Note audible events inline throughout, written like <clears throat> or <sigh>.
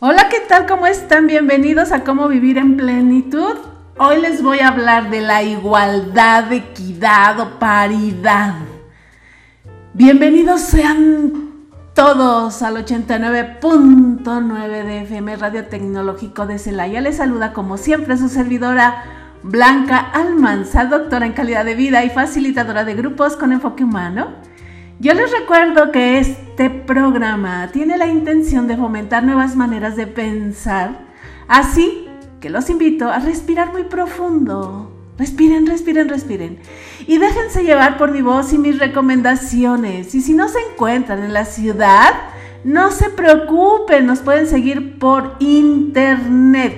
Hola, ¿qué tal? ¿Cómo están? Bienvenidos a Cómo Vivir en Plenitud. Hoy les voy a hablar de la igualdad, equidad o paridad. Bienvenidos sean todos al 89.9 de FM Radio Tecnológico de Celaya. Les saluda como siempre su servidora Blanca Almanza, doctora en calidad de vida y facilitadora de grupos con enfoque humano. Yo les recuerdo que este programa tiene la intención de fomentar nuevas maneras de pensar, así que los invito a respirar muy profundo. Respiren, respiren, respiren. Y déjense llevar por mi voz y mis recomendaciones. Y si no se encuentran en la ciudad, no se preocupen, nos pueden seguir por internet.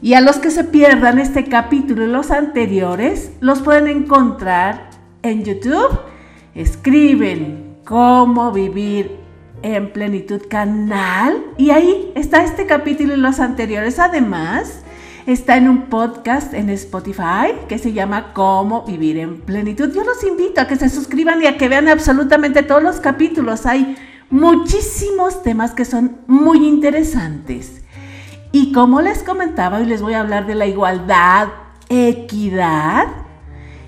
Y a los que se pierdan este capítulo y los anteriores, los pueden encontrar en YouTube escriben cómo vivir en plenitud canal y ahí está este capítulo y los anteriores. Además, está en un podcast en Spotify que se llama Cómo vivir en plenitud. Yo los invito a que se suscriban y a que vean absolutamente todos los capítulos. Hay muchísimos temas que son muy interesantes. Y como les comentaba, hoy les voy a hablar de la igualdad, equidad.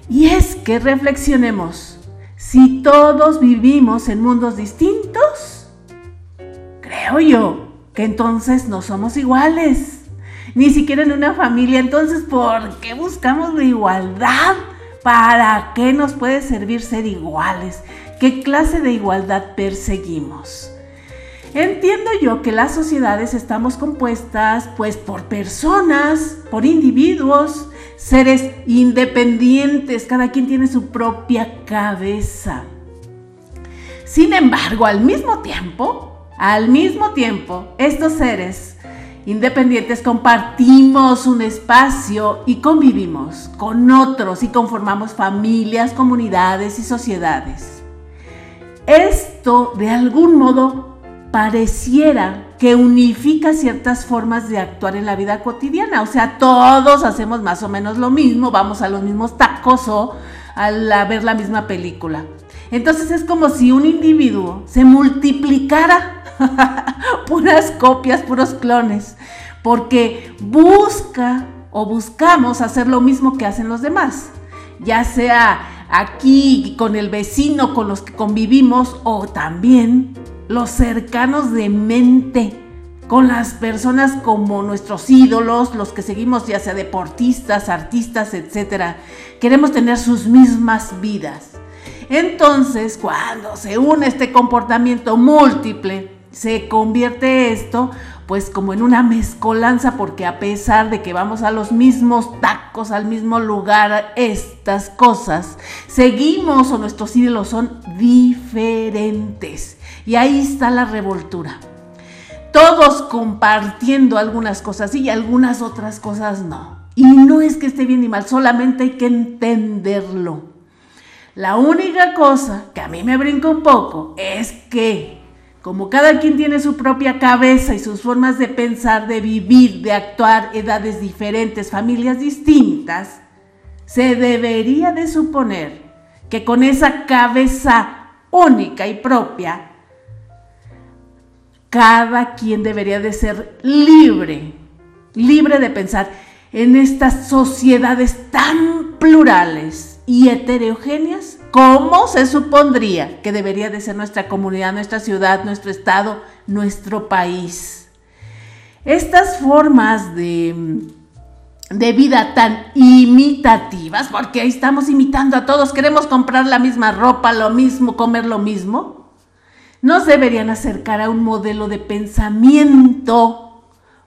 Y es que reflexionemos. Si todos vivimos en mundos distintos, creo yo que entonces no somos iguales. Ni siquiera en una familia. Entonces, ¿por qué buscamos la igualdad? ¿Para qué nos puede servir ser iguales? ¿Qué clase de igualdad perseguimos? Entiendo yo que las sociedades estamos compuestas pues por personas, por individuos, seres independientes, cada quien tiene su propia cabeza. Sin embargo, al mismo tiempo, al mismo tiempo, estos seres independientes compartimos un espacio y convivimos con otros y conformamos familias, comunidades y sociedades. Esto de algún modo pareciera que unifica ciertas formas de actuar en la vida cotidiana. O sea, todos hacemos más o menos lo mismo, vamos a los mismos tacos o a ver la misma película. Entonces es como si un individuo se multiplicara <laughs> puras copias, puros clones, porque busca o buscamos hacer lo mismo que hacen los demás, ya sea aquí con el vecino con los que convivimos o también los cercanos de mente, con las personas como nuestros ídolos, los que seguimos ya sea deportistas, artistas, etc. Queremos tener sus mismas vidas. Entonces, cuando se une este comportamiento múltiple, se convierte esto pues como en una mezcolanza porque a pesar de que vamos a los mismos tacos, al mismo lugar, estas cosas, seguimos o nuestros ídolos son diferentes. Y ahí está la revoltura. Todos compartiendo algunas cosas y algunas otras cosas no. Y no es que esté bien ni mal, solamente hay que entenderlo. La única cosa que a mí me brinca un poco es que como cada quien tiene su propia cabeza y sus formas de pensar, de vivir, de actuar, edades diferentes, familias distintas, se debería de suponer que con esa cabeza única y propia cada quien debería de ser libre, libre de pensar en estas sociedades tan plurales y heterogéneas, ¿cómo se supondría que debería de ser nuestra comunidad, nuestra ciudad, nuestro estado, nuestro país? Estas formas de, de vida tan imitativas, porque ahí estamos imitando a todos, queremos comprar la misma ropa, lo mismo, comer lo mismo, nos deberían acercar a un modelo de pensamiento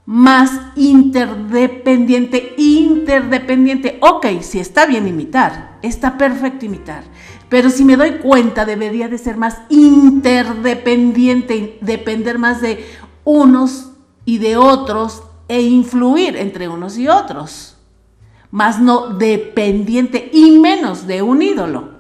más interdependiente, interdependiente. Ok, si está bien imitar, está perfecto imitar, pero si me doy cuenta debería de ser más interdependiente, depender más de unos y de otros e influir entre unos y otros, más no dependiente y menos de un ídolo.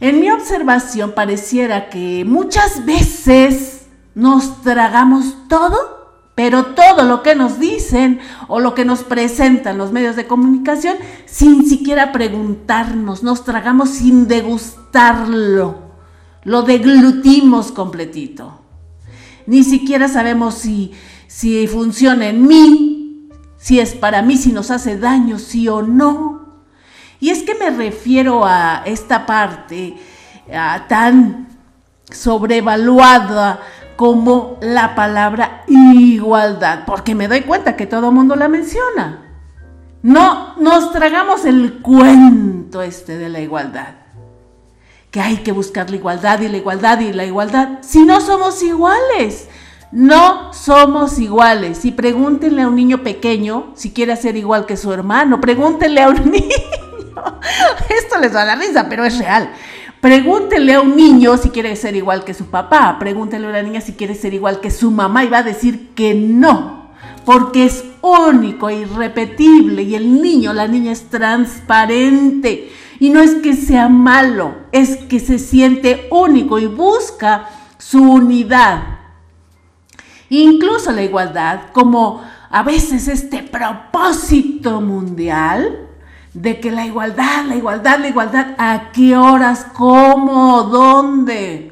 En mi observación pareciera que muchas veces nos tragamos todo, pero todo lo que nos dicen o lo que nos presentan los medios de comunicación sin siquiera preguntarnos, nos tragamos sin degustarlo, lo deglutimos completito. Ni siquiera sabemos si, si funciona en mí, si es para mí, si nos hace daño, sí o no. Y es que me refiero a esta parte tan sobrevaluada como la palabra igualdad, porque me doy cuenta que todo el mundo la menciona. No nos tragamos el cuento este de la igualdad. Que hay que buscar la igualdad y la igualdad y la igualdad. Si no somos iguales, no somos iguales. Y pregúntenle a un niño pequeño si quiere ser igual que su hermano. Pregúntenle a un <laughs> niño. Esto les da la risa, pero es real. Pregúntenle a un niño si quiere ser igual que su papá. Pregúntenle a una niña si quiere ser igual que su mamá y va a decir que no. Porque es único e irrepetible y el niño, la niña es transparente. Y no es que sea malo, es que se siente único y busca su unidad. Incluso la igualdad, como a veces este propósito mundial de que la igualdad, la igualdad, la igualdad, ¿a qué horas? ¿Cómo? ¿Dónde?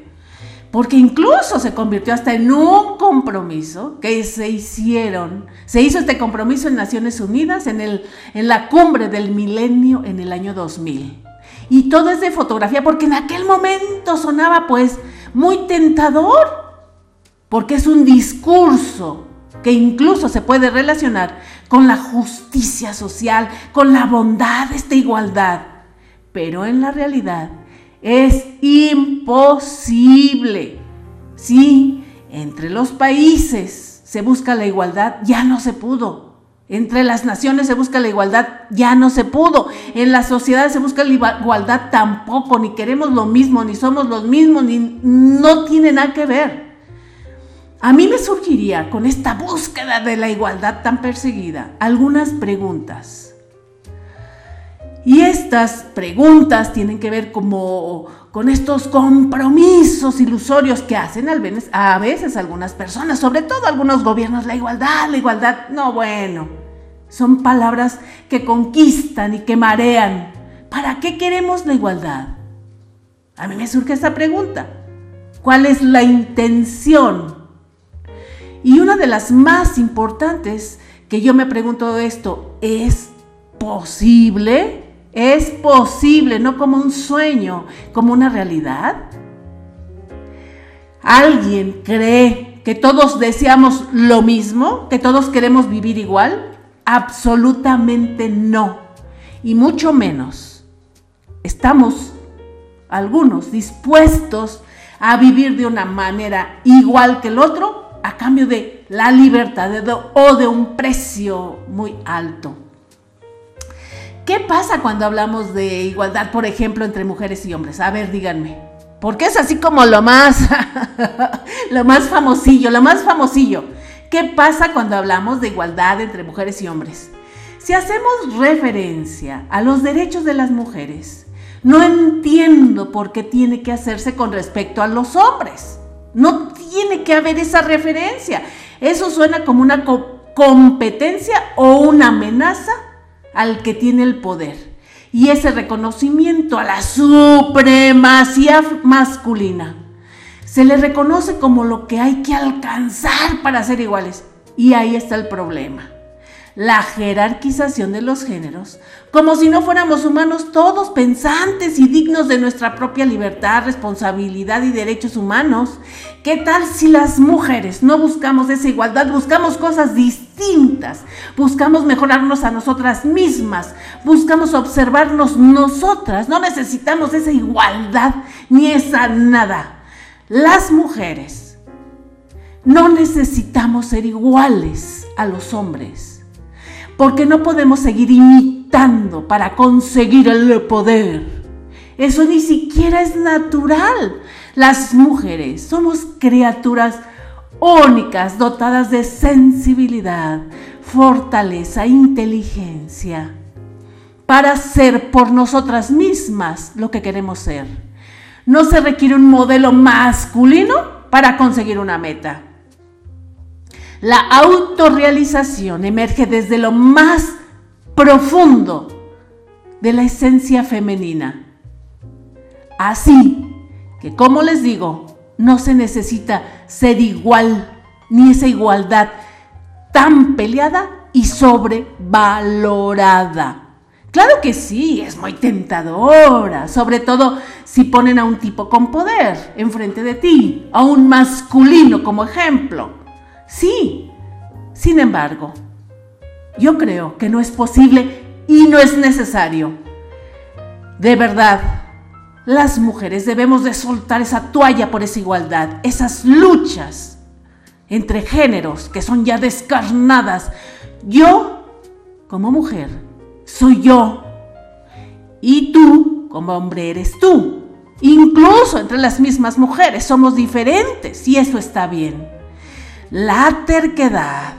porque incluso se convirtió hasta en un compromiso que se hicieron. Se hizo este compromiso en Naciones Unidas en, el, en la cumbre del milenio en el año 2000. Y todo es de fotografía porque en aquel momento sonaba pues muy tentador, porque es un discurso que incluso se puede relacionar con la justicia social, con la bondad, esta igualdad. Pero en la realidad es imposible. Sí, entre los países se busca la igualdad, ya no se pudo. Entre las naciones se busca la igualdad, ya no se pudo. En la sociedad se busca la igualdad tampoco, ni queremos lo mismo, ni somos los mismos, ni no tiene nada que ver. A mí me surgiría con esta búsqueda de la igualdad tan perseguida algunas preguntas. Y estas preguntas tienen que ver como con estos compromisos ilusorios que hacen a veces algunas personas, sobre todo algunos gobiernos, la igualdad, la igualdad, no bueno, son palabras que conquistan y que marean. ¿Para qué queremos la igualdad? A mí me surge esta pregunta. ¿Cuál es la intención? Y una de las más importantes que yo me pregunto esto, ¿es posible? Es posible, no como un sueño, como una realidad. ¿Alguien cree que todos deseamos lo mismo? ¿Que todos queremos vivir igual? Absolutamente no. Y mucho menos. Estamos algunos dispuestos a vivir de una manera igual que el otro a cambio de la libertad o de un precio muy alto. ¿Qué pasa cuando hablamos de igualdad, por ejemplo, entre mujeres y hombres? A ver, díganme. Porque es así como lo más, <laughs> lo más famosillo, lo más famosillo. ¿Qué pasa cuando hablamos de igualdad entre mujeres y hombres? Si hacemos referencia a los derechos de las mujeres, no entiendo por qué tiene que hacerse con respecto a los hombres. No tiene que haber esa referencia. Eso suena como una competencia o una amenaza al que tiene el poder y ese reconocimiento a la supremacía masculina. Se le reconoce como lo que hay que alcanzar para ser iguales. Y ahí está el problema la jerarquización de los géneros, como si no fuéramos humanos todos pensantes y dignos de nuestra propia libertad, responsabilidad y derechos humanos. ¿Qué tal si las mujeres no buscamos esa igualdad, buscamos cosas distintas, buscamos mejorarnos a nosotras mismas, buscamos observarnos nosotras, no necesitamos esa igualdad ni esa nada. Las mujeres no necesitamos ser iguales a los hombres porque no podemos seguir imitando para conseguir el poder. Eso ni siquiera es natural. Las mujeres somos criaturas únicas, dotadas de sensibilidad, fortaleza, inteligencia, para ser por nosotras mismas lo que queremos ser. No se requiere un modelo masculino para conseguir una meta. La autorrealización emerge desde lo más profundo de la esencia femenina. Así que, como les digo, no se necesita ser igual ni esa igualdad tan peleada y sobrevalorada. Claro que sí, es muy tentadora, sobre todo si ponen a un tipo con poder enfrente de ti, a un masculino como ejemplo. Sí, sin embargo, yo creo que no es posible y no es necesario. De verdad, las mujeres debemos de soltar esa toalla por esa igualdad, esas luchas entre géneros que son ya descarnadas. Yo, como mujer, soy yo. Y tú, como hombre, eres tú. Incluso entre las mismas mujeres somos diferentes y eso está bien. La terquedad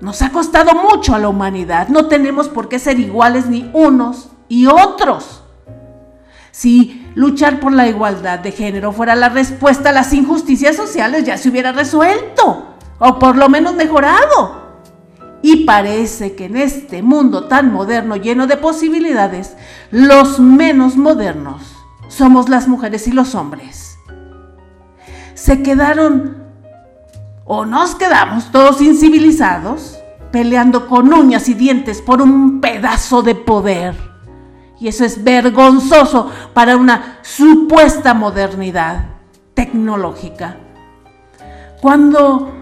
nos ha costado mucho a la humanidad. No tenemos por qué ser iguales ni unos y otros. Si luchar por la igualdad de género fuera la respuesta a las injusticias sociales, ya se hubiera resuelto o por lo menos mejorado. Y parece que en este mundo tan moderno, lleno de posibilidades, los menos modernos somos las mujeres y los hombres. Se quedaron o nos quedamos todos incivilizados peleando con uñas y dientes por un pedazo de poder. Y eso es vergonzoso para una supuesta modernidad tecnológica. Cuando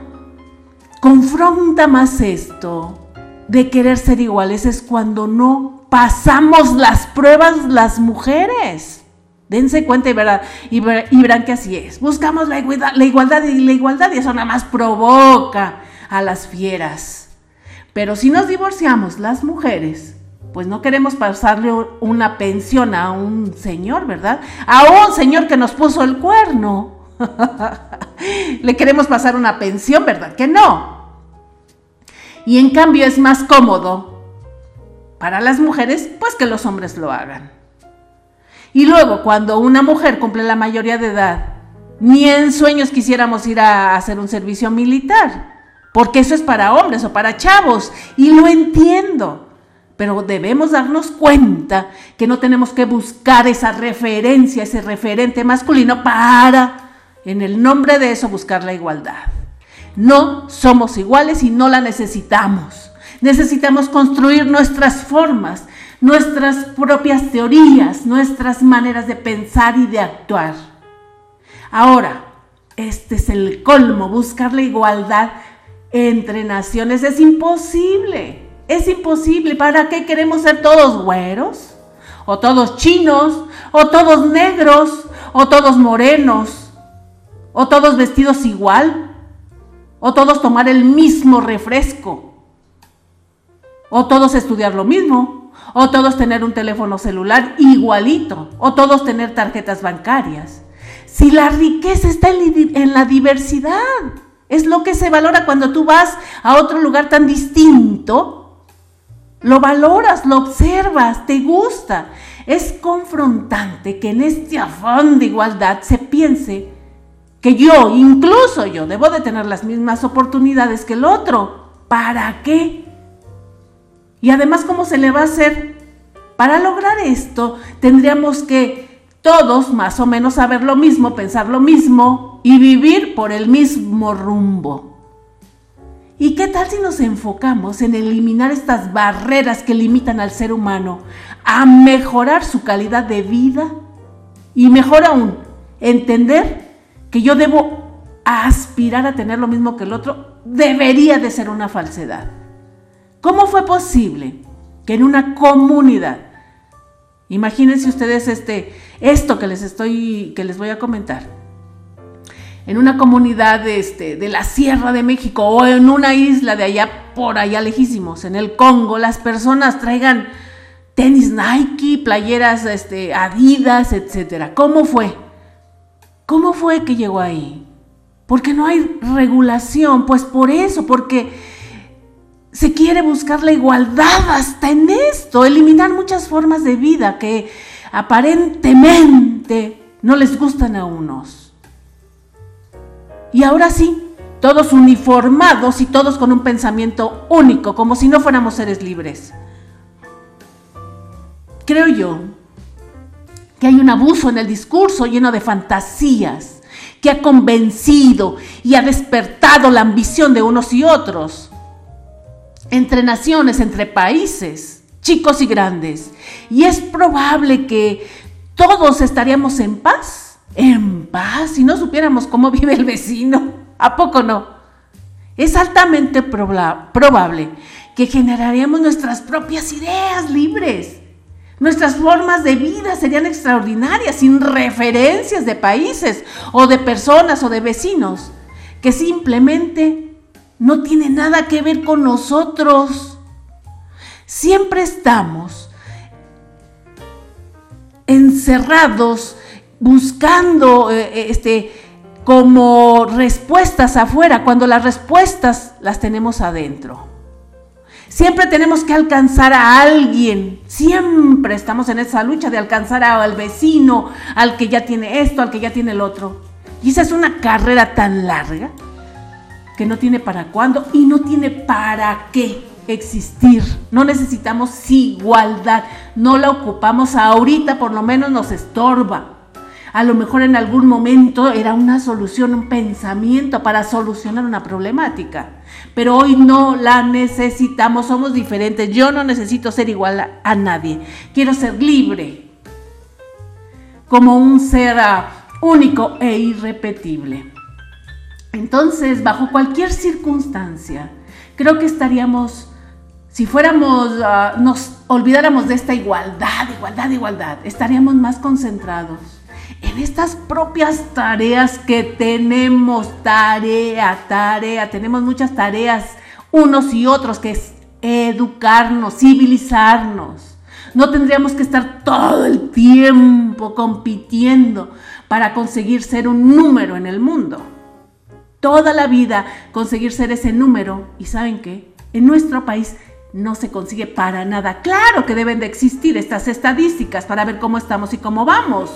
confronta más esto de querer ser iguales es cuando no pasamos las pruebas las mujeres. Dense cuenta y y, verán que así es. Buscamos la igualdad, la igualdad y la igualdad y eso nada más provoca a las fieras. Pero si nos divorciamos las mujeres, pues no queremos pasarle una pensión a un señor, ¿verdad? A un señor que nos puso el cuerno. <laughs> Le queremos pasar una pensión, ¿verdad? Que no. Y en cambio es más cómodo para las mujeres, pues que los hombres lo hagan. Y luego, cuando una mujer cumple la mayoría de edad, ni en sueños quisiéramos ir a hacer un servicio militar, porque eso es para hombres o para chavos, y lo entiendo. Pero debemos darnos cuenta que no tenemos que buscar esa referencia, ese referente masculino para en el nombre de eso buscar la igualdad. No somos iguales y no la necesitamos. Necesitamos construir nuestras formas, nuestras propias teorías, nuestras maneras de pensar y de actuar. Ahora, este es el colmo, buscar la igualdad entre naciones es imposible. Es imposible. ¿Para qué queremos ser todos güeros? ¿O todos chinos? ¿O todos negros? ¿O todos morenos? ¿O todos vestidos igual? ¿O todos tomar el mismo refresco? ¿O todos estudiar lo mismo? ¿O todos tener un teléfono celular igualito? ¿O todos tener tarjetas bancarias? Si la riqueza está en la diversidad, es lo que se valora cuando tú vas a otro lugar tan distinto. Lo valoras, lo observas, te gusta. Es confrontante que en este afán de igualdad se piense que yo, incluso yo, debo de tener las mismas oportunidades que el otro. ¿Para qué? Y además, ¿cómo se le va a hacer? Para lograr esto, tendríamos que todos más o menos saber lo mismo, pensar lo mismo y vivir por el mismo rumbo. ¿Y qué tal si nos enfocamos en eliminar estas barreras que limitan al ser humano a mejorar su calidad de vida? Y mejor aún, entender que yo debo aspirar a tener lo mismo que el otro, debería de ser una falsedad. ¿Cómo fue posible que en una comunidad, imagínense ustedes este, esto que les estoy, que les voy a comentar, en una comunidad de, este, de la Sierra de México o en una isla de allá por allá lejísimos, en el Congo, las personas traigan tenis Nike, playeras este, Adidas, etcétera. ¿Cómo fue? ¿Cómo fue que llegó ahí? Porque no hay regulación, pues por eso, porque se quiere buscar la igualdad hasta en esto, eliminar muchas formas de vida que aparentemente no les gustan a unos. Y ahora sí, todos uniformados y todos con un pensamiento único, como si no fuéramos seres libres. Creo yo que hay un abuso en el discurso lleno de fantasías, que ha convencido y ha despertado la ambición de unos y otros. Entre naciones, entre países, chicos y grandes. Y es probable que todos estaríamos en paz, en paz, si no supiéramos cómo <laughs> vive el vecino. ¿A poco no? Es altamente probable que generaríamos nuestras propias ideas libres. Nuestras formas de vida serían extraordinarias, sin referencias de países o de personas o de vecinos, que simplemente no tienen nada que ver con nosotros. Siempre estamos encerrados buscando eh, eh, este como respuestas afuera cuando las respuestas las tenemos adentro. Siempre tenemos que alcanzar a alguien. Siempre estamos en esa lucha de alcanzar al vecino, al que ya tiene esto, al que ya tiene el otro. Y esa es una carrera tan larga que no tiene para cuándo y no tiene para qué existir. No necesitamos igualdad. No la ocupamos ahorita, por lo menos nos estorba. A lo mejor en algún momento era una solución, un pensamiento para solucionar una problemática. Pero hoy no la necesitamos, somos diferentes. Yo no necesito ser igual a, nadie. Quiero ser libre. Como un ser ah, único e irrepetible. Entonces, bajo cualquier circunstancia, creo que estaríamos si fuéramos, ah, nos olvidáramos de esta igualdad, igualdad, igualdad, estaríamos más concentrados en estas propias tareas que tenemos, tarea, tarea, tenemos muchas tareas unos y otros, que es educarnos, civilizarnos. No tendríamos que estar todo el tiempo compitiendo para conseguir ser un número en el mundo. Toda la vida conseguir ser ese número. ¿Y saben qué? En nuestro país no se consigue para nada. Claro que deben de existir estas estadísticas para ver cómo estamos y cómo vamos.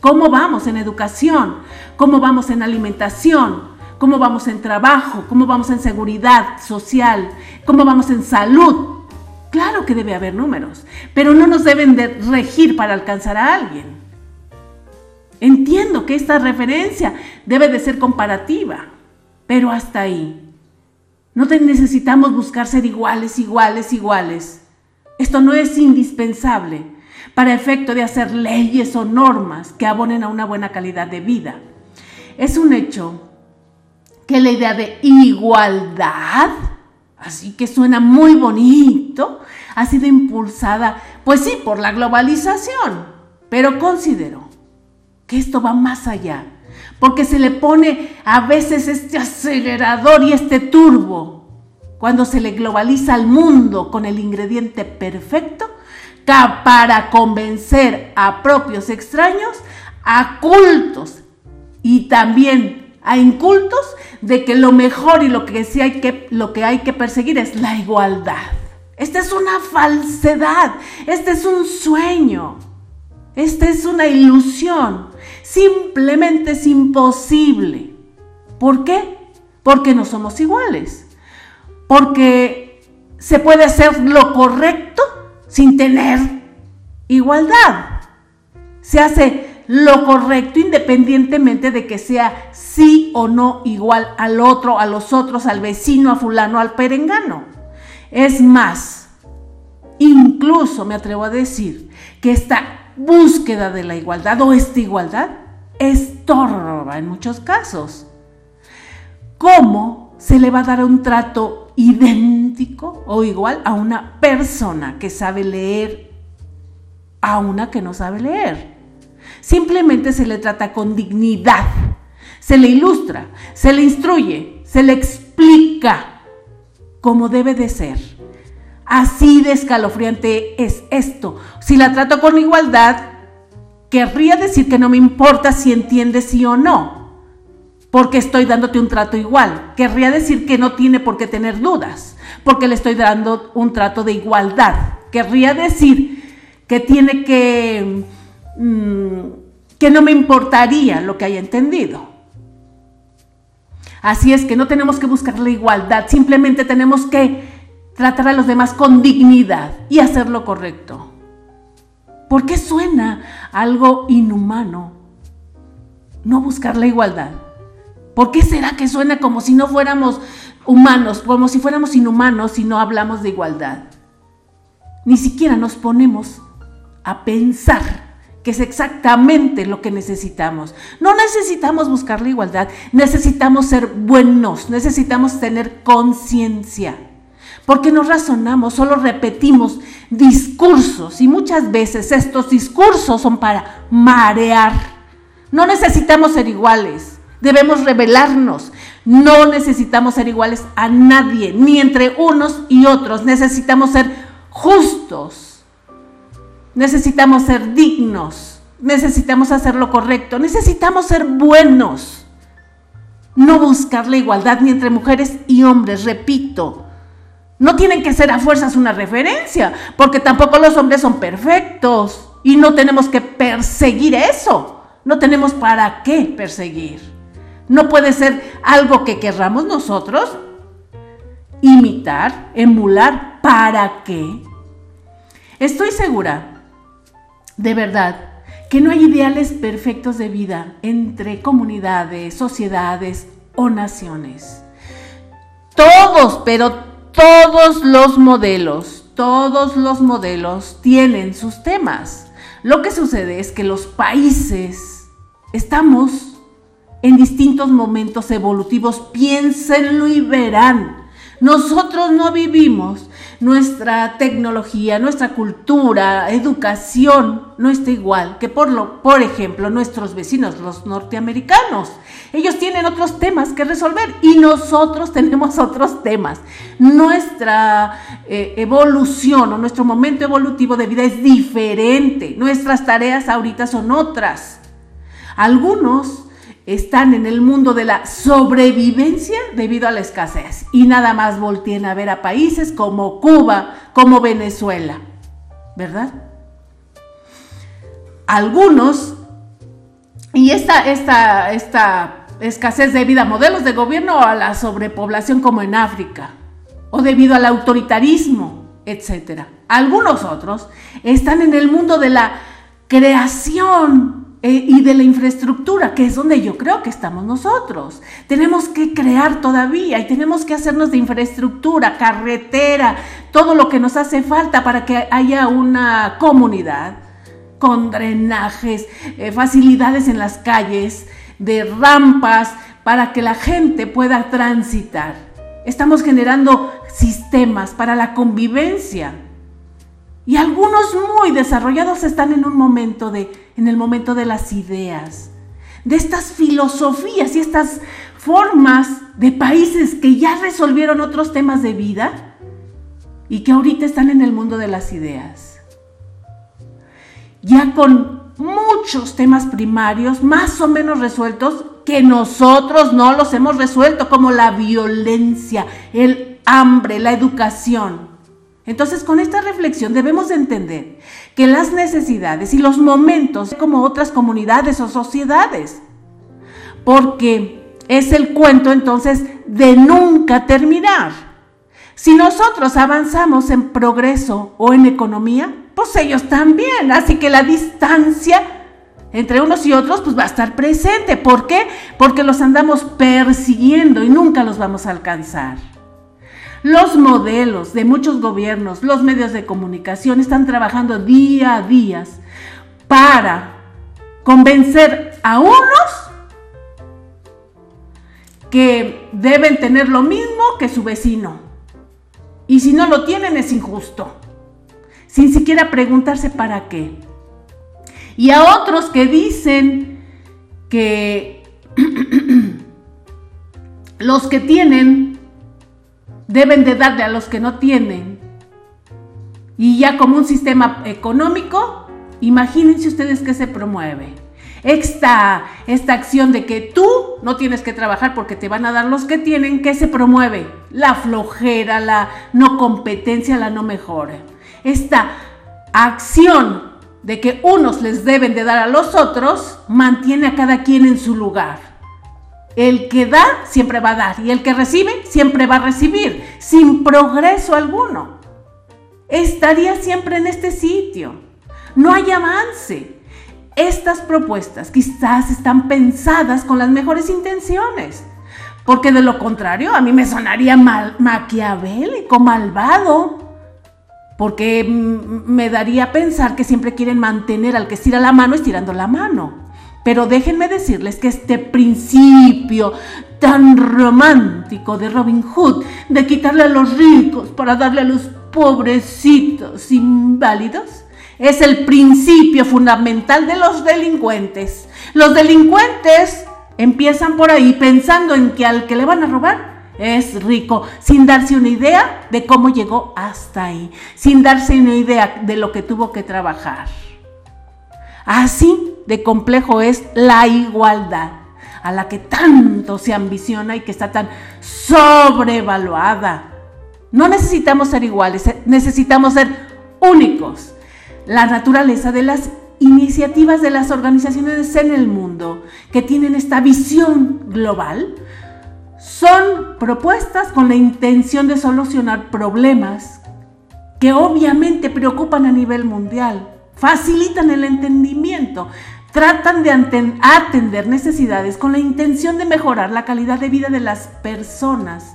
¿Cómo vamos en educación? ¿Cómo vamos en alimentación? ¿Cómo vamos en trabajo? ¿Cómo vamos en seguridad social? ¿Cómo vamos en salud? Claro que debe haber números, pero no nos deben de regir para alcanzar a alguien. Entiendo que esta referencia debe de ser comparativa, pero hasta ahí. No necesitamos buscar ser iguales, iguales, iguales. Esto no es indispensable para efecto de hacer leyes o normas que abonen a una buena calidad de vida. Es un hecho que la idea de igualdad, así que suena muy bonito, ha sido impulsada, pues sí, por la globalización, pero considero que esto va más allá, porque se le pone a veces este acelerador y este turbo. Cuando se le globaliza al mundo con el ingrediente perfecto para convencer a propios extraños, a cultos. Y también a incultos de que lo mejor y lo que, hay que, lo que hay que perseguir es la igualdad. Esta es una falsedad, este es un sueño, esta es una ilusión, simplemente es imposible. ¿Por qué? Porque no somos iguales, porque se puede hacer lo correcto sin tener igualdad. Se hace lo correcto independientemente de que sea sí o no igual al otro, a los otros, al vecino, a fulano, al perengano. Es más, incluso me atrevo a decir que esta búsqueda de la igualdad o esta igualdad estorba en muchos casos. ¿Cómo se le va a dar un trato idéntico o igual a una persona que sabe leer a una que no sabe leer. Simplemente se le trata con dignidad, se le ilustra, se le instruye, se le explica cómo debe de ser. Así de escalofriante es esto. Si la trato con igualdad, querría decir que no me importa si entiende sí o no porque estoy dándote un trato igual. Querría decir que no tiene por qué tener dudas, porque le estoy dando un trato de igualdad. Querría decir que tiene que... Mm, que no me importaría lo que haya entendido. Así es que no tenemos que buscar la igualdad, simplemente tenemos que tratar a los demás con dignidad y hacer lo correcto. ¿Por qué suena algo inhumano no buscar la igualdad? ¿Por qué será que suena como si no fuéramos humanos, como si fuéramos inhumanos si no hablamos de igualdad. Ni siquiera nos ponemos a pensar que es exactamente lo que necesitamos. No necesitamos buscar la igualdad, necesitamos ser buenos, necesitamos tener conciencia. Porque no razonamos, solo repetimos discursos y muchas veces estos discursos son para marear. No necesitamos ser iguales, debemos rebelarnos. No necesitamos ser iguales a nadie, ni entre unos y otros. Necesitamos ser justos. Necesitamos ser dignos. Necesitamos hacer lo correcto. Necesitamos ser buenos. No buscar la igualdad ni entre mujeres y hombres, repito. No tienen que ser a fuerzas una referencia, porque tampoco los hombres son perfectos y no tenemos que perseguir eso. No tenemos para qué perseguir. No puede ser algo que querramos nosotros imitar, emular. ¿Para qué? Estoy segura, de verdad, que no hay ideales perfectos de vida entre comunidades, sociedades o naciones. Todos, pero todos los modelos, todos los modelos tienen sus temas. Lo que sucede es que los países estamos en distintos momentos evolutivos, piénsenlo y verán. Nosotros no vivimos nuestra tecnología, nuestra cultura, educación no está igual que por lo, por ejemplo, nuestros vecinos, los norteamericanos. Ellos tienen otros temas que resolver y nosotros <laughs> tenemos otros temas. Nuestra eh, evolución o nuestro momento evolutivo de vida es diferente. Nuestras tareas ahorita son otras. Algunos están en el mundo de la sobrevivencia debido a la escasez. Y nada más volteen a ver a países como Cuba, como Venezuela, ¿verdad? Algunos, y esta, esta, esta escasez debido a modelos de gobierno o a la sobrepoblación como en África, o debido al autoritarismo, etc. Algunos otros están en el mundo de la creación eh, y de la infraestructura, que es donde yo creo que estamos nosotros. Tenemos que crear todavía y tenemos que hacernos de infraestructura, carretera, todo lo que nos hace falta para que haya una comunidad con drenajes, eh, facilidades en las calles, de rampas, para que la gente pueda transitar. Estamos generando sistemas para la convivencia y algunos muy desarrollados están en un momento de, en el momento de las ideas, de estas filosofías y estas formas de países que ya resolvieron otros temas de vida y que ahorita están en el mundo de las ideas. Ya con muchos temas primarios más o menos resueltos que nosotros no los hemos resuelto, como la violencia, el hambre, la educación. Entonces, con esta reflexión debemos entender que las necesidades y los momentos como otras comunidades o sociedades, porque es el cuento entonces de nunca terminar. Si nosotros avanzamos en progreso o en economía, pues ellos también. Así que la distancia entre unos y otros pues va a estar presente. ¿Por qué? Porque los andamos persiguiendo y nunca los vamos a alcanzar. Los modelos de muchos gobiernos, los medios de comunicación están trabajando día a día para convencer a unos que deben tener lo mismo que su vecino. Y si no lo tienen es injusto. Sin siquiera preguntarse para qué. Y a otros que dicen que <clears throat> los que tienen deben de darle a los que no tienen. Y ya como un sistema económico, imagínense ustedes que se promueve. Esta, esta acción de que tú no tienes que trabajar porque te van a dar los que tienen, ¿qué se promueve? La flojera, la no competencia, la no mejora. Esta acción de que unos les deben de dar a los otros, mantiene a cada quien en su lugar. El que da siempre va a dar y el que recibe siempre va a recibir, sin progreso alguno. Estaría siempre en este sitio. No hay avance. Estas propuestas quizás están pensadas con las mejores intenciones, porque de lo contrario a mí me sonaría mal, maquiavélico, malvado, porque me daría a pensar que siempre quieren mantener al que estira la mano estirando la mano. Pero déjenme decirles que este principio tan romántico de Robin Hood, de quitarle a los ricos para darle a los pobrecitos inválidos, es el principio fundamental de los delincuentes. Los delincuentes empiezan por ahí pensando en que al que le van a robar es rico, sin darse una idea de cómo llegó hasta ahí, sin darse una idea de lo que tuvo que trabajar. Así de complejo es la igualdad, a la que tanto se ambiciona y que está tan sobrevaluada. No necesitamos ser iguales, eh, necesitamos ser únicos. La naturaleza de las iniciativas de las organizaciones en el mundo que tienen esta visión global son propuestas con la intención de solucionar problemas que obviamente preocupan a nivel mundial, facilitan el entendimiento, tratan de atender necesidades con la intención de mejorar la calidad de vida de las personas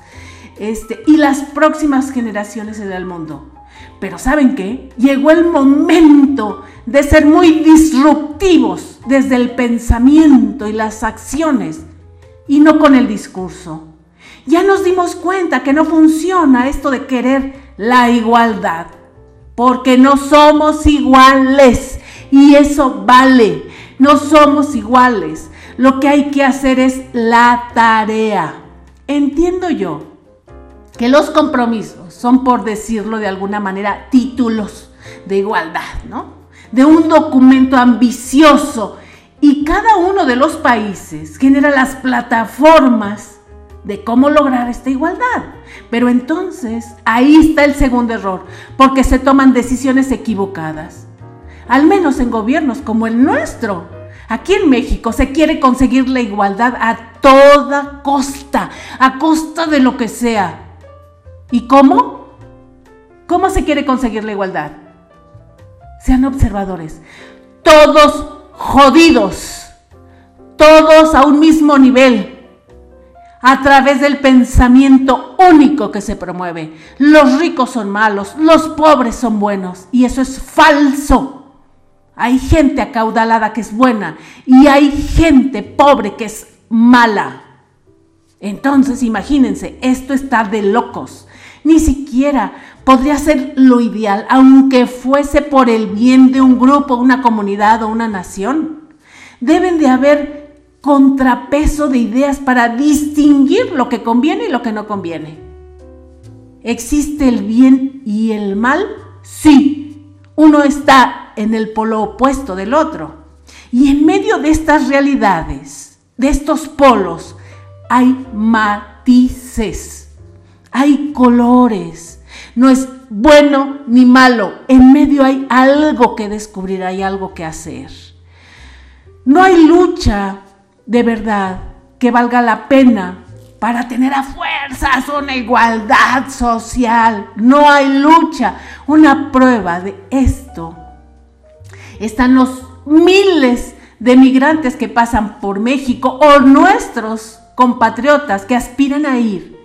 este, y las próximas generaciones en el mundo. Pero ¿saben qué? Llegó el momento de ser muy disruptivos desde el pensamiento y las acciones y no con el discurso. Ya nos dimos cuenta que no funciona esto de querer la igualdad, porque no somos iguales y eso vale. No somos iguales. Lo que hay que hacer es la tarea. Entiendo yo que los compromisos son, por decirlo de alguna manera, títulos de igualdad, ¿no? De un documento ambicioso y cada uno de los países genera las plataformas de cómo lograr esta igualdad. Pero entonces ahí está el segundo error, porque se toman decisiones equivocadas. Al menos en gobiernos como el nuestro. Aquí en México se quiere conseguir la igualdad a toda costa, a costa de lo que sea. ¿Y cómo? ¿Cómo se quiere conseguir la igualdad? Sean observadores. Todos jodidos. Todos a un mismo nivel. A través del pensamiento único que se promueve. Los ricos son malos, los pobres son buenos. Y eso es falso. Hay gente acaudalada que es buena y hay gente pobre que es mala. Entonces, imagínense, esto está de locos ni siquiera podría ser lo ideal, aunque fuese por el bien de un grupo, una comunidad o una nación. Deben de haber contrapeso de ideas para distinguir lo que conviene y lo que no conviene. ¿Existe el bien y el mal? Sí. Uno está en el polo opuesto del otro. Y en medio de estas realidades, de estos polos, hay matices hay colores. No es bueno ni malo. En medio hay algo que descubrir, hay algo que hacer. No hay lucha de verdad que valga la pena para tener a fuerzas una igualdad social. No hay lucha. Una prueba de esto están los miles de migrantes que pasan por México o nuestros compatriotas que aspiran a ir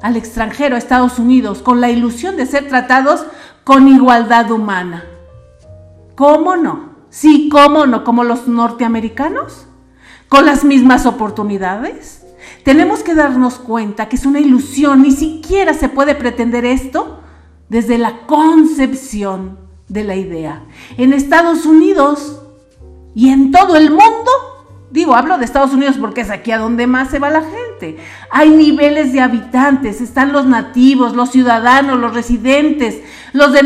al extranjero, a Estados Unidos, con la ilusión de ser tratados con igualdad humana. ¿Cómo no? Sí, ¿cómo no? ¿Como los norteamericanos? ¿Con las mismas oportunidades? Tenemos que darnos cuenta que es una ilusión, ni siquiera se puede pretender esto desde la concepción de la idea. En Estados Unidos y en todo el mundo Digo, hablo de Estados Unidos porque es aquí a donde más se va la gente. Hay niveles de habitantes, están los nativos, los ciudadanos, los residentes, los de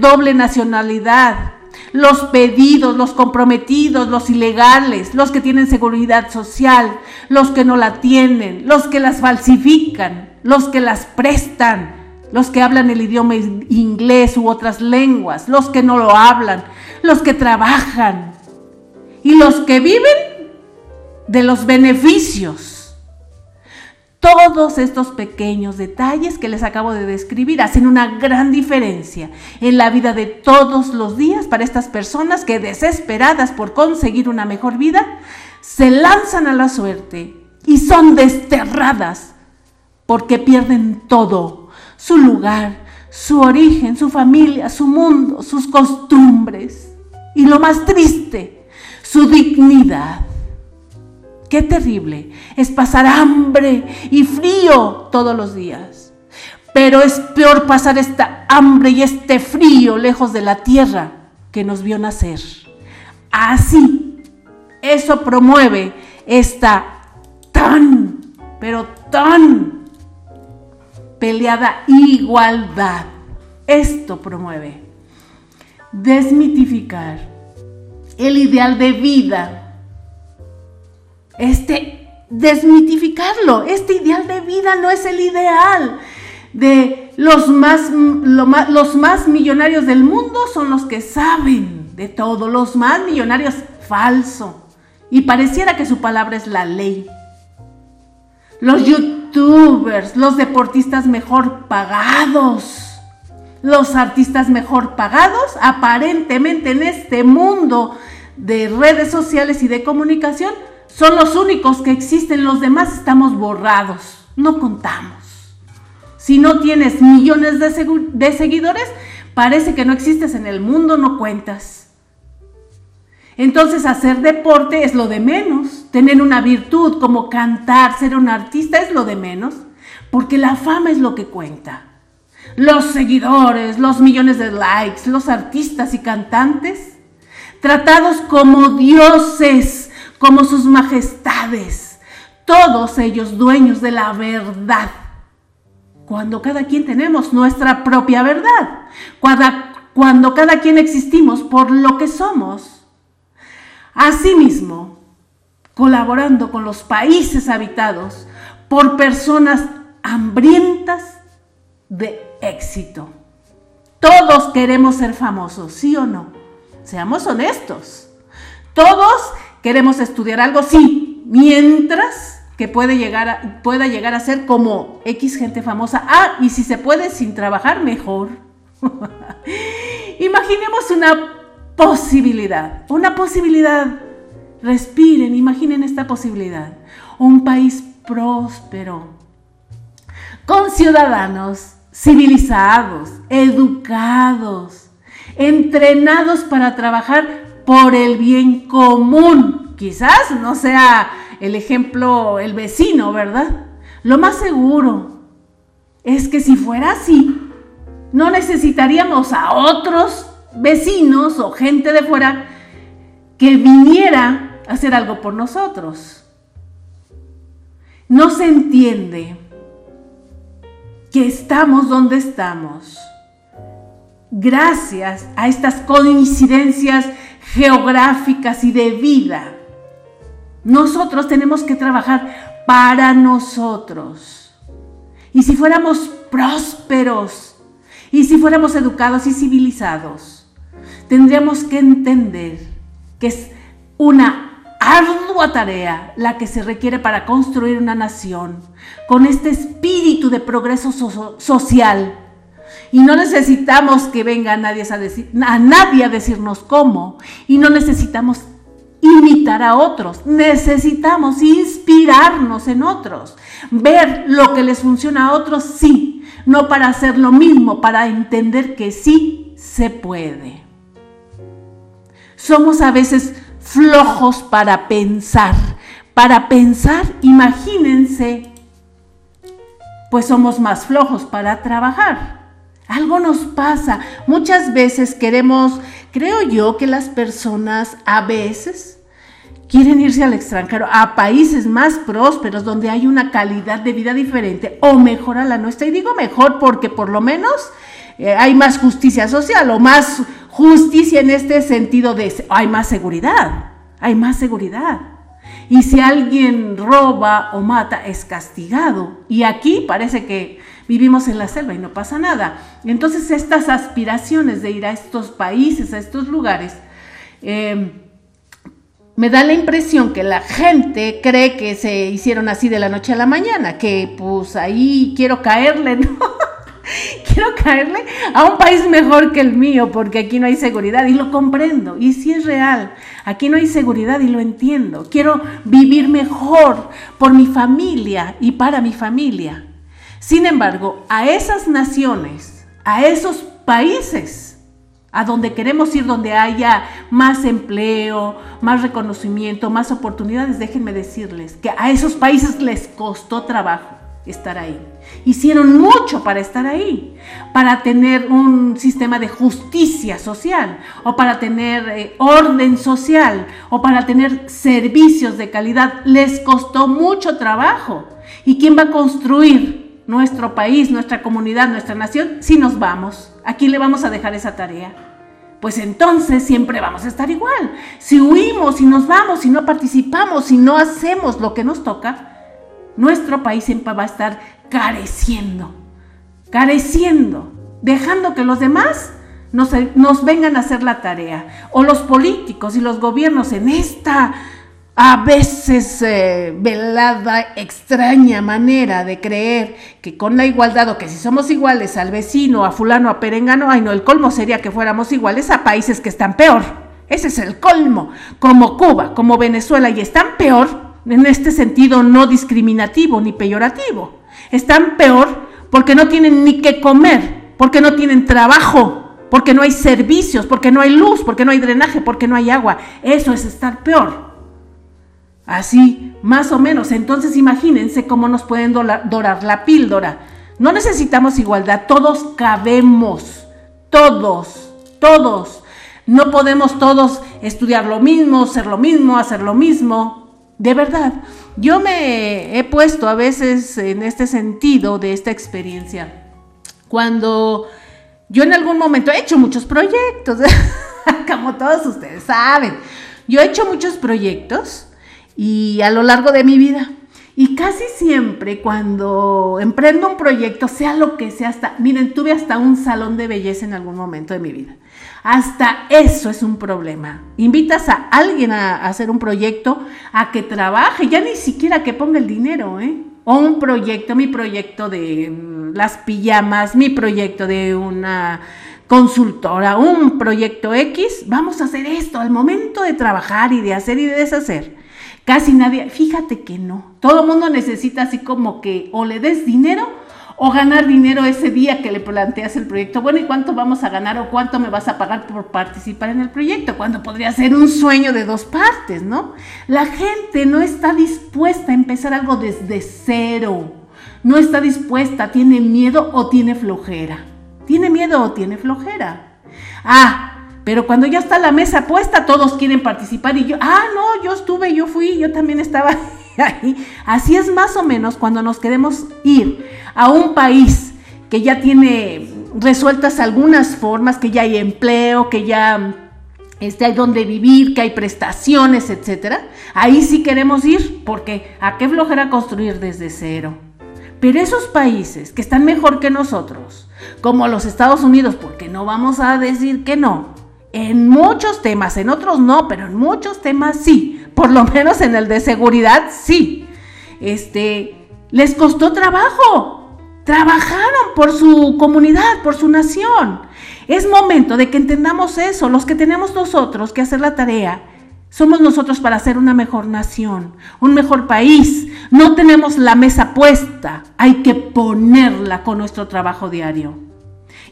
doble nacionalidad, los pedidos, los comprometidos, los ilegales, los que tienen seguridad social, los que no la tienen, los que las falsifican, los que las prestan, los que hablan el idioma inglés u otras lenguas, los que no lo hablan, los que trabajan y los que viven de los beneficios. Todos estos pequeños detalles que les acabo de describir hacen una gran diferencia en la vida de todos los días para estas personas que desesperadas por conseguir una mejor vida, se lanzan a la suerte y son desterradas porque pierden todo, su lugar, su origen, su familia, su mundo, sus costumbres y lo más triste, su dignidad. Qué terrible es pasar hambre y frío todos los días. Pero es peor pasar esta hambre y este frío lejos de la tierra que nos vio nacer. Así, eso promueve esta tan, pero tan peleada igualdad. Esto promueve desmitificar el ideal de vida. Este desmitificarlo, este ideal de vida no es el ideal de los más, los más millonarios del mundo son los que saben de todo, los más millonarios falso. Y pareciera que su palabra es la ley. Los youtubers, los deportistas mejor pagados, los artistas mejor pagados, aparentemente en este mundo de redes sociales y de comunicación, son los únicos que existen, los demás estamos borrados, no contamos. Si no tienes millones de, seguidores, parece que no existes en el mundo, no cuentas. Entonces hacer deporte es lo de menos. Tener una virtud como cantar, ser un artista es lo de menos. Porque la fama es lo que cuenta. Los seguidores, los millones de likes, los artistas y cantantes, tratados como dioses, como sus majestades, todos ellos dueños de la verdad cuando cada quien tenemos nuestra propia verdad, cuando, cada quien existimos por lo que somos. Asimismo, colaborando con los países habitados por personas hambrientas de éxito. Todos queremos ser famosos, ¿sí o no? Seamos honestos. Todos queremos estudiar algo, sí, mientras que puede llegar a, pueda llegar a ser como X gente famosa. Ah, y si se puede sin trabajar, mejor. <laughs> Imaginemos una posibilidad, una posibilidad. Respiren, imaginen esta posibilidad. Un país próspero, con ciudadanos civilizados, educados, entrenados para trabajar por el bien común. Quizás no sea el ejemplo, el vecino, ¿verdad? Lo más seguro es que si fuera así, no necesitaríamos a otros vecinos o gente de fuera que viniera a hacer algo por nosotros. No se entiende que estamos donde estamos gracias a estas coincidencias geográficas y de vida nosotros tenemos que trabajar para nosotros. Y si fuéramos prósperos, y si fuéramos educados y civilizados, tendríamos que entender que es una ardua tarea la que se requiere para construir una nación con este espíritu de progreso social. Y no necesitamos que venga nadie a, decir, a nadie a decirnos cómo. Y no necesitamos imitar a otros, necesitamos inspirarnos en otros, ver lo que les funciona a otros, sí, no para hacer lo mismo, para entender que sí se puede. Somos a veces flojos para pensar, para pensar, imagínense, pues somos más flojos para trabajar. Algo nos pasa. Muchas veces queremos Creo yo que las personas a veces quieren irse al extranjero, a países más prósperos, donde hay una calidad de vida diferente o mejor a la nuestra. Y digo mejor porque por lo menos eh, hay más justicia social o más justicia en este sentido de hay más seguridad, hay más seguridad. Y si alguien roba o mata, es castigado. Y aquí parece que vivimos en la selva y no pasa nada. Entonces estas aspiraciones de ir a estos países, a estos lugares, eh, me da la impresión que la gente cree que se hicieron así de la noche a la mañana, que pues ahí quiero caerle, <laughs> ¿no? quiero caerle a un país mejor que el mío porque aquí no hay seguridad y lo comprendo y sí es real. Aquí no hay seguridad y lo entiendo. Quiero vivir mejor por mi familia y para mi familia. Sin embargo, a esas naciones, a esos países, a donde queremos ir, donde haya más empleo, más reconocimiento, más oportunidades, déjenme decirles que a esos países les costó trabajo estar ahí. Hicieron mucho para estar ahí, para tener un sistema de justicia social, o para tener eh, orden social, o para tener servicios de calidad. Les costó mucho trabajo. ¿Y quién va a construir nuestro país, nuestra comunidad, nuestra nación si nos vamos? ¿A quién le vamos a dejar esa tarea? Pues entonces siempre vamos a estar igual. Si huimos, y nos vamos, si no participamos, si no hacemos lo que nos toca, nuestro país siempre va a estar careciendo, careciendo, dejando que los demás nos, nos, vengan a hacer la tarea. O los políticos y los gobiernos en esta a veces eh, velada, extraña manera de creer que con la igualdad o que si somos iguales al vecino, a fulano, a perengano, ay no, el colmo sería que fuéramos iguales a países que están peor. Ese es el colmo, como Cuba, como Venezuela, y están peor en este sentido no discriminativo ni peyorativo. Están peor porque no tienen ni qué comer, porque no tienen trabajo, porque no hay servicios, porque no hay luz, porque no hay drenaje, porque no hay agua. Eso es estar peor. Así, más o menos. Entonces imagínense cómo nos pueden dorar la píldora. No necesitamos igualdad, todos cabemos, todos, todos. No podemos todos estudiar lo mismo, ser lo mismo, hacer lo mismo. De verdad, yo me he puesto a veces en este sentido de esta experiencia. Cuando yo en algún momento he hecho muchos proyectos, <laughs> como todos ustedes saben, yo he hecho muchos proyectos y a lo largo de mi vida. Y casi siempre cuando emprendo un proyecto, sea lo que sea, hasta, miren, tuve hasta un salón de belleza en algún momento de mi vida. Hasta eso es un problema. Invitas a alguien a, hacer un proyecto, a que trabaje, ya ni siquiera que ponga el dinero, ¿eh? O un proyecto, mi proyecto de mm, las pijamas, mi proyecto de una consultora, un proyecto X, vamos a hacer esto al momento de trabajar y de hacer y de deshacer. Casi nadie, fíjate que no. Todo mundo necesita así como que o le des dinero o ganar dinero ese día que le planteas el proyecto. Bueno, ¿y cuánto vamos a ganar o cuánto me vas a pagar por participar en el proyecto? Cuando podría ser un sueño de dos partes, ¿no? La gente no está dispuesta a empezar algo desde cero. No está dispuesta, tiene miedo o tiene flojera. Tiene miedo o tiene flojera. Ah, pero cuando ya está la mesa puesta, todos quieren participar y yo, ah, no, yo estuve, yo fui, yo también estaba <laughs> ahí. Así es más o menos cuando nos queremos ir a un país que ya tiene resueltas algunas formas, que ya hay empleo, que ya este, hay donde vivir, que hay prestaciones, etcétera. Ahí sí queremos ir, porque ¿a qué flojera construir desde cero? Pero esos países que están mejor que nosotros, como los Estados Unidos, porque no vamos a decir que no, en muchos temas, en otros no, pero en muchos temas sí. Por lo menos en el de seguridad sí. Este, les costó trabajo. Trabajaron por su comunidad, por su nación. Es momento de que entendamos eso. Los que tenemos nosotros que hacer la tarea, somos nosotros para hacer una mejor nación, un mejor país. No tenemos la mesa puesta, hay que ponerla con nuestro trabajo diario.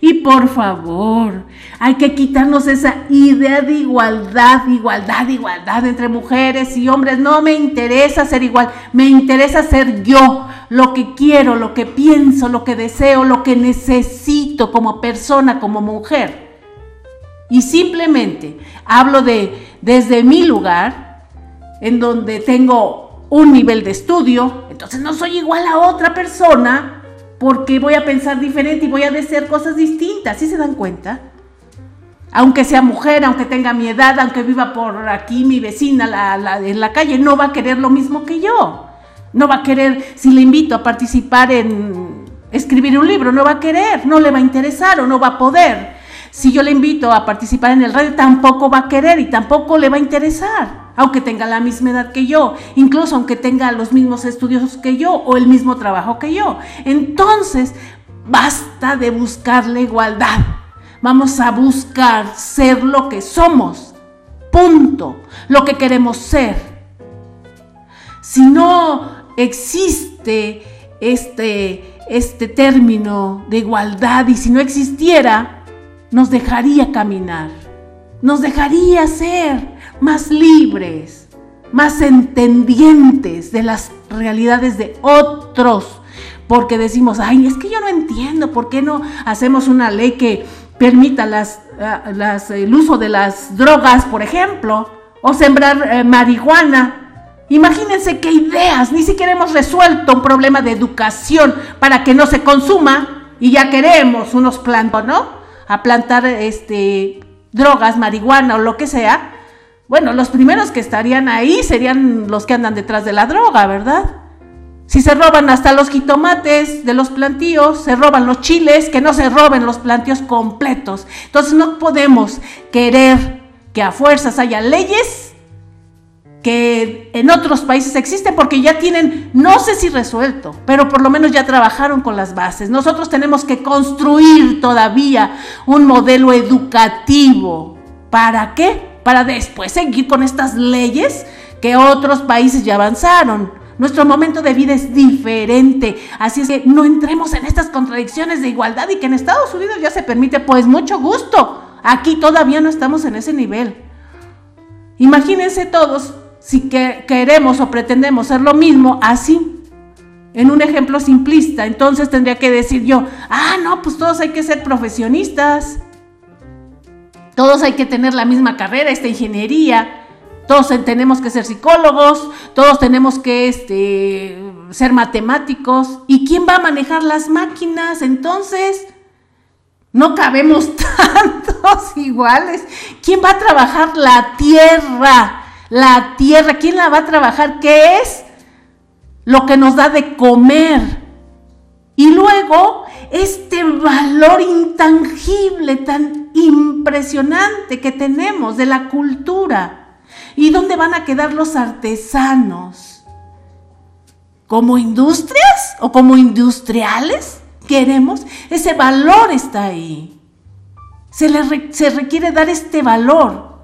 Y por favor, hay que quitarnos esa idea de igualdad, igualdad, igualdad entre mujeres y hombres. No me interesa ser igual, me interesa ser yo, lo que quiero, lo que pienso, lo que deseo, lo que necesito como persona, como mujer. Y simplemente hablo de desde mi lugar, en donde tengo un nivel de estudio, entonces no soy igual a otra persona porque voy a pensar diferente y voy a desear cosas distintas. ¿Sí se dan cuenta? Aunque sea mujer, aunque tenga mi edad, aunque viva por aquí mi vecina en la calle, no va a querer lo mismo que yo. No va a querer, si le invito a participar en escribir un libro, no va a querer, no le va a interesar o no va a poder. Si yo le invito a participar en el radio, tampoco va a querer y tampoco le va a interesar aunque tenga la misma edad que yo, incluso aunque tenga los mismos estudios que yo o el mismo trabajo que yo. Entonces, Basta de buscar la igualdad. Vamos a buscar ser lo que somos. Punto. Lo que queremos ser. Si no existe este, este término de igualdad y si no existiera, nos dejaría caminar. Nos dejaría ser más libres, más entendientes de las realidades de otros porque decimos, ay, es que yo no entiendo, ¿por qué no hacemos una ley que permita las, eh, el uso de las drogas, por ejemplo, o sembrar eh, marihuana? Imagínense qué ideas, ni siquiera hemos resuelto un problema de educación para que no se consuma y ya queremos unos plantos, ¿no? A plantar este, drogas, marihuana o lo que sea. Bueno, los primeros que estarían ahí serían los que andan detrás de la droga, ¿verdad? Si se roban hasta los jitomates de los plantíos, se roban los chiles, que no se roben los plantíos completos. Entonces no podemos querer que a fuerzas haya leyes que en otros países existen porque ya tienen, no sé si resuelto, pero por lo menos ya trabajaron con las bases. Nosotros tenemos que construir todavía un modelo educativo. ¿Para qué? Para después seguir con estas leyes que otros países ya avanzaron. Nuestro momento de vida es diferente. Así es que no entremos en estas contradicciones de igualdad y que en Estados Unidos ya se permite, pues mucho gusto. Aquí todavía no estamos en ese nivel. Imagínense todos si queremos o pretendemos ser lo mismo así. En un ejemplo simplista, entonces tendría que decir yo, ah, no, pues todos hay que ser profesionistas. Todos hay que tener la misma carrera, esta ingeniería. Todos tenemos que ser psicólogos, todos tenemos que este, ser matemáticos. ¿Y quién va a manejar las máquinas entonces? No cabemos <laughs> tantos iguales. ¿Quién va a trabajar la tierra? La tierra, ¿quién la va a trabajar? ¿Qué es? Lo que nos da de comer. Y luego, este valor intangible, tan impresionante que tenemos de la cultura. ¿Y dónde van a quedar los artesanos? ¿Como industrias o como industriales? Queremos, ese valor está ahí. Se, le se requiere dar este valor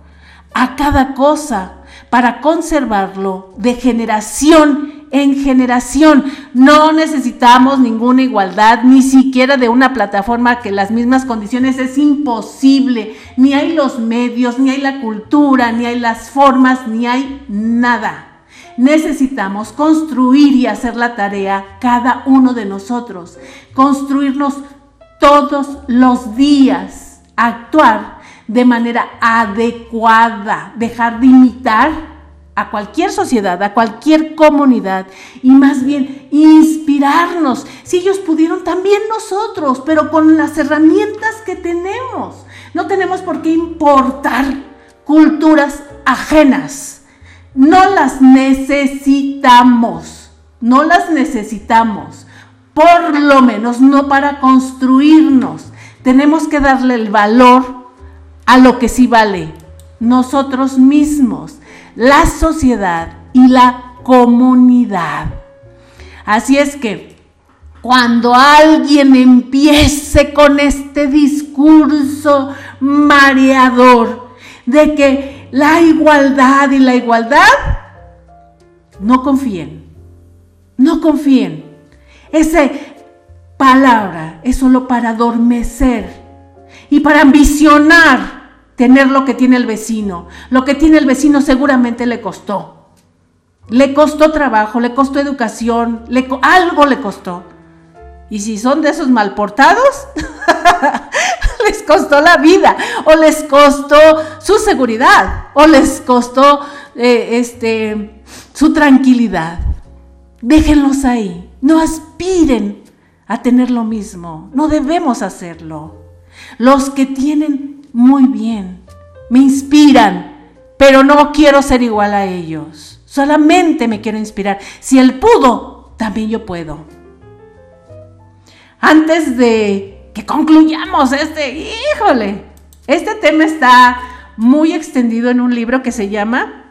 a cada cosa para conservarlo de generación en generación. No necesitamos ninguna igualdad, ni siquiera de una plataforma que las mismas condiciones es imposible. Ni hay los medios, ni hay la cultura, ni hay las formas, ni hay nada. Necesitamos construir y hacer la tarea cada uno de nosotros. Construirnos todos los días. Actuar de manera adecuada. Dejar de imitar a cualquier sociedad, a cualquier comunidad y más bien inspirarnos. Si ellos pudieron, también nosotros, pero con las herramientas que tenemos. No tenemos por qué importar culturas ajenas. No las necesitamos. No las necesitamos. Por lo menos no para construirnos. Tenemos que darle el valor a lo que sí vale. Nosotros mismos la sociedad y la comunidad. Así es que cuando alguien empiece con este discurso mareador de que la igualdad y la igualdad, no confíen, no confíen. Esa palabra es solo para adormecer y para ambicionar tener lo que tiene el vecino. Lo que tiene el vecino seguramente le costó. Le costó trabajo, le costó educación, algo le costó. Y si son de esos malportados, <laughs> les costó la vida, o les costó su seguridad, o les costó eh, este, su tranquilidad. Déjenlos ahí, no aspiren a tener lo mismo, no debemos hacerlo. Los que tienen muy bien, me inspiran, pero no quiero ser igual a ellos. Solamente me quiero inspirar. Si él pudo, también yo puedo. Antes de que concluyamos este, híjole, este tema está muy extendido en un libro que se llama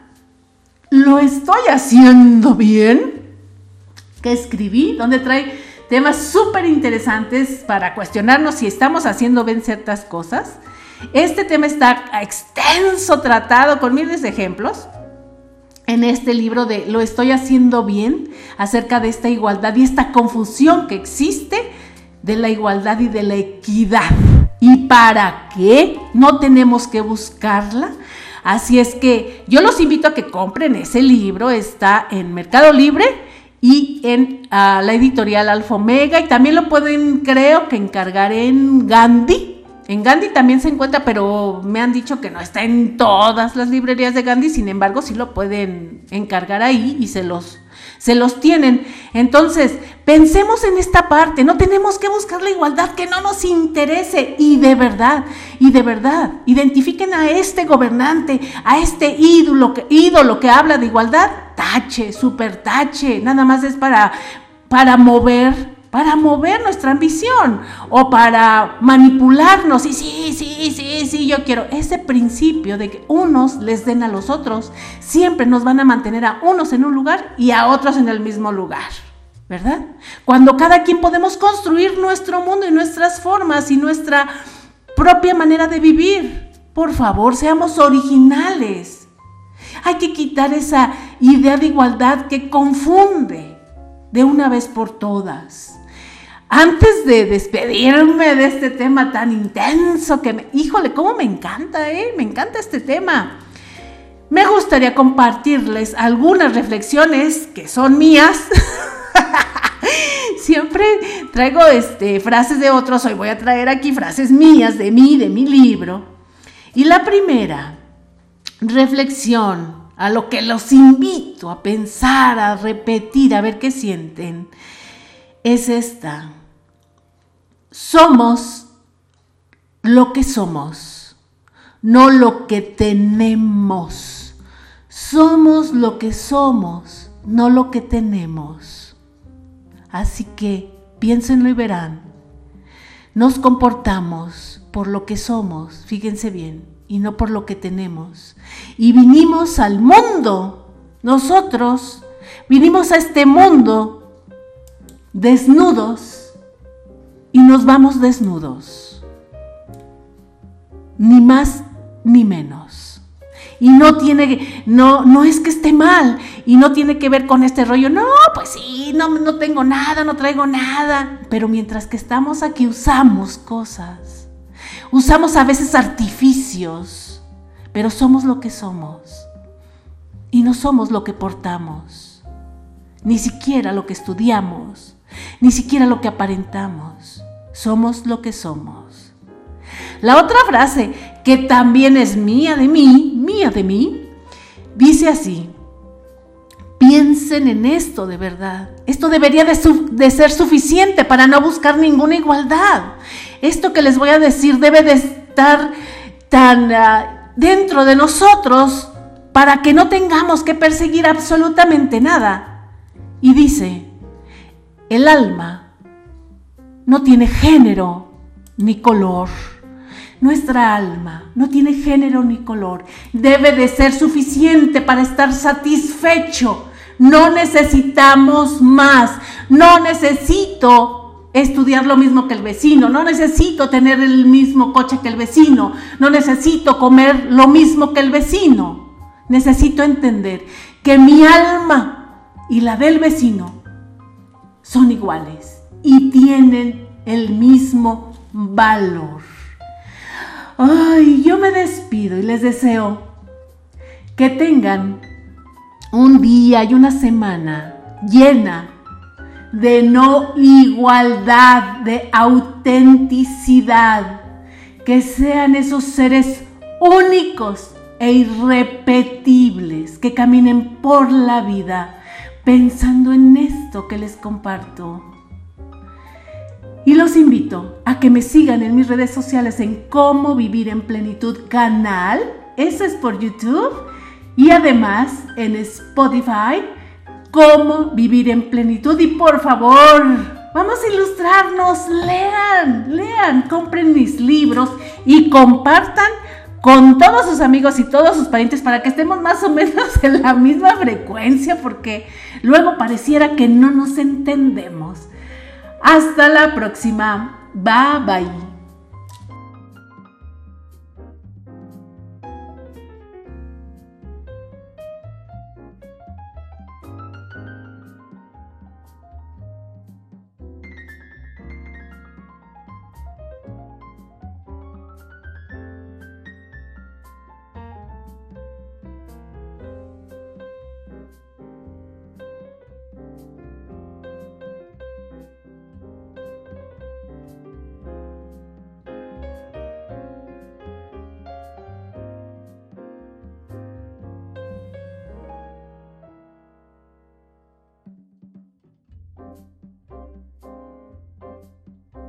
¿Lo estoy haciendo bien? que escribí, donde trae temas súper interesantes para cuestionarnos si estamos haciendo bien ciertas cosas. Este tema está extenso, tratado con miles de ejemplos en este libro de Lo estoy haciendo bien acerca de esta igualdad y esta confusión que existe de la igualdad y de la equidad. ¿Y para qué? No tenemos que buscarla. Así es que yo los invito a que compren ese libro. Está en Mercado Libre y en ah, la editorial Alfa Omega. Y también lo pueden, creo que encargar en Gandhi en Gandhi también se encuentra, pero me han dicho que no está en todas las librerías de Gandhi, sin embargo sí lo pueden encargar ahí y se los, se los tienen. Entonces, pensemos en esta parte, no tenemos que buscar la igualdad que no nos interese y de verdad, y de verdad, identifiquen a este gobernante, a este ídolo, ídolo que habla de igualdad, tache, super tache, nada más es para, para mover para mover nuestra ambición o para manipularnos. Y sí, sí, sí, sí, yo quiero ese principio de que unos les den a los otros, siempre nos van a mantener a unos en un lugar y a otros en el mismo lugar. ¿Verdad? Cuando cada quien podemos construir nuestro mundo y nuestras formas y nuestra propia manera de vivir. Por favor, seamos originales. Hay que quitar esa idea de igualdad que confunde de una vez por todas. Antes de despedirme de este tema tan intenso que, me, híjole, cómo me encanta, ¿eh? Me encanta este tema. Me gustaría compartirles algunas reflexiones que son mías. <laughs> Siempre traigo este, frases de otros, hoy voy a traer aquí frases mías de mí, de mi libro. Y la primera, reflexión, a lo que los invito a pensar, a repetir, a ver qué sienten es esta. Somos lo que somos, no lo que tenemos. Somos lo que somos, no lo que tenemos. Así que piénsenlo y verán. Nos comportamos por lo que somos, fíjense bien, y no por lo que tenemos. Y vinimos al mundo, nosotros vinimos a este mundo desnudos y nos vamos desnudos. Ni más ni menos. Y no tiene, no, no es que esté mal y no tiene que ver con este rollo. No, pues sí, no, no tengo nada, no traigo nada. Pero mientras que estamos aquí usamos cosas. Usamos a veces artificios, pero somos lo que somos. Y no somos lo que portamos, ni siquiera lo que estudiamos, ni siquiera lo que aparentamos. Somos lo que somos. La otra frase, que también es mía de mí, mía de mí, dice así, piensen en esto de verdad. Esto debería de, ser suficiente para no buscar ninguna igualdad. Esto que les voy a decir debe de estar tan ah, dentro de nosotros para que no tengamos que perseguir absolutamente nada. Y dice, el alma no tiene género ni color. Nuestra alma no tiene género ni color. Debe de ser suficiente para estar satisfecho. No necesitamos más. No necesito estudiar lo mismo que el vecino. No necesito tener el mismo coche que el vecino. No necesito comer lo mismo que el vecino. Necesito entender que mi alma y la del vecino son iguales y tienen el mismo valor. Ay, yo me despido y les deseo que tengan un día y una semana llena de no igualdad, de autenticidad, que sean esos seres únicos e irrepetibles, que caminen por la vida pensando en esto que les comparto. Y los invito a que me sigan en mis redes sociales en Cómo Vivir en Plenitud canal. Eso es por YouTube. Y además en Spotify, Cómo Vivir en Plenitud. Y por favor, vamos a ilustrarnos. Lean, lean, compren mis libros y compartan con todos sus amigos y todos sus parientes para que estemos más o menos <laughs> en la misma frecuencia porque luego pareciera que no nos entendemos. Hasta la próxima. Bye bye.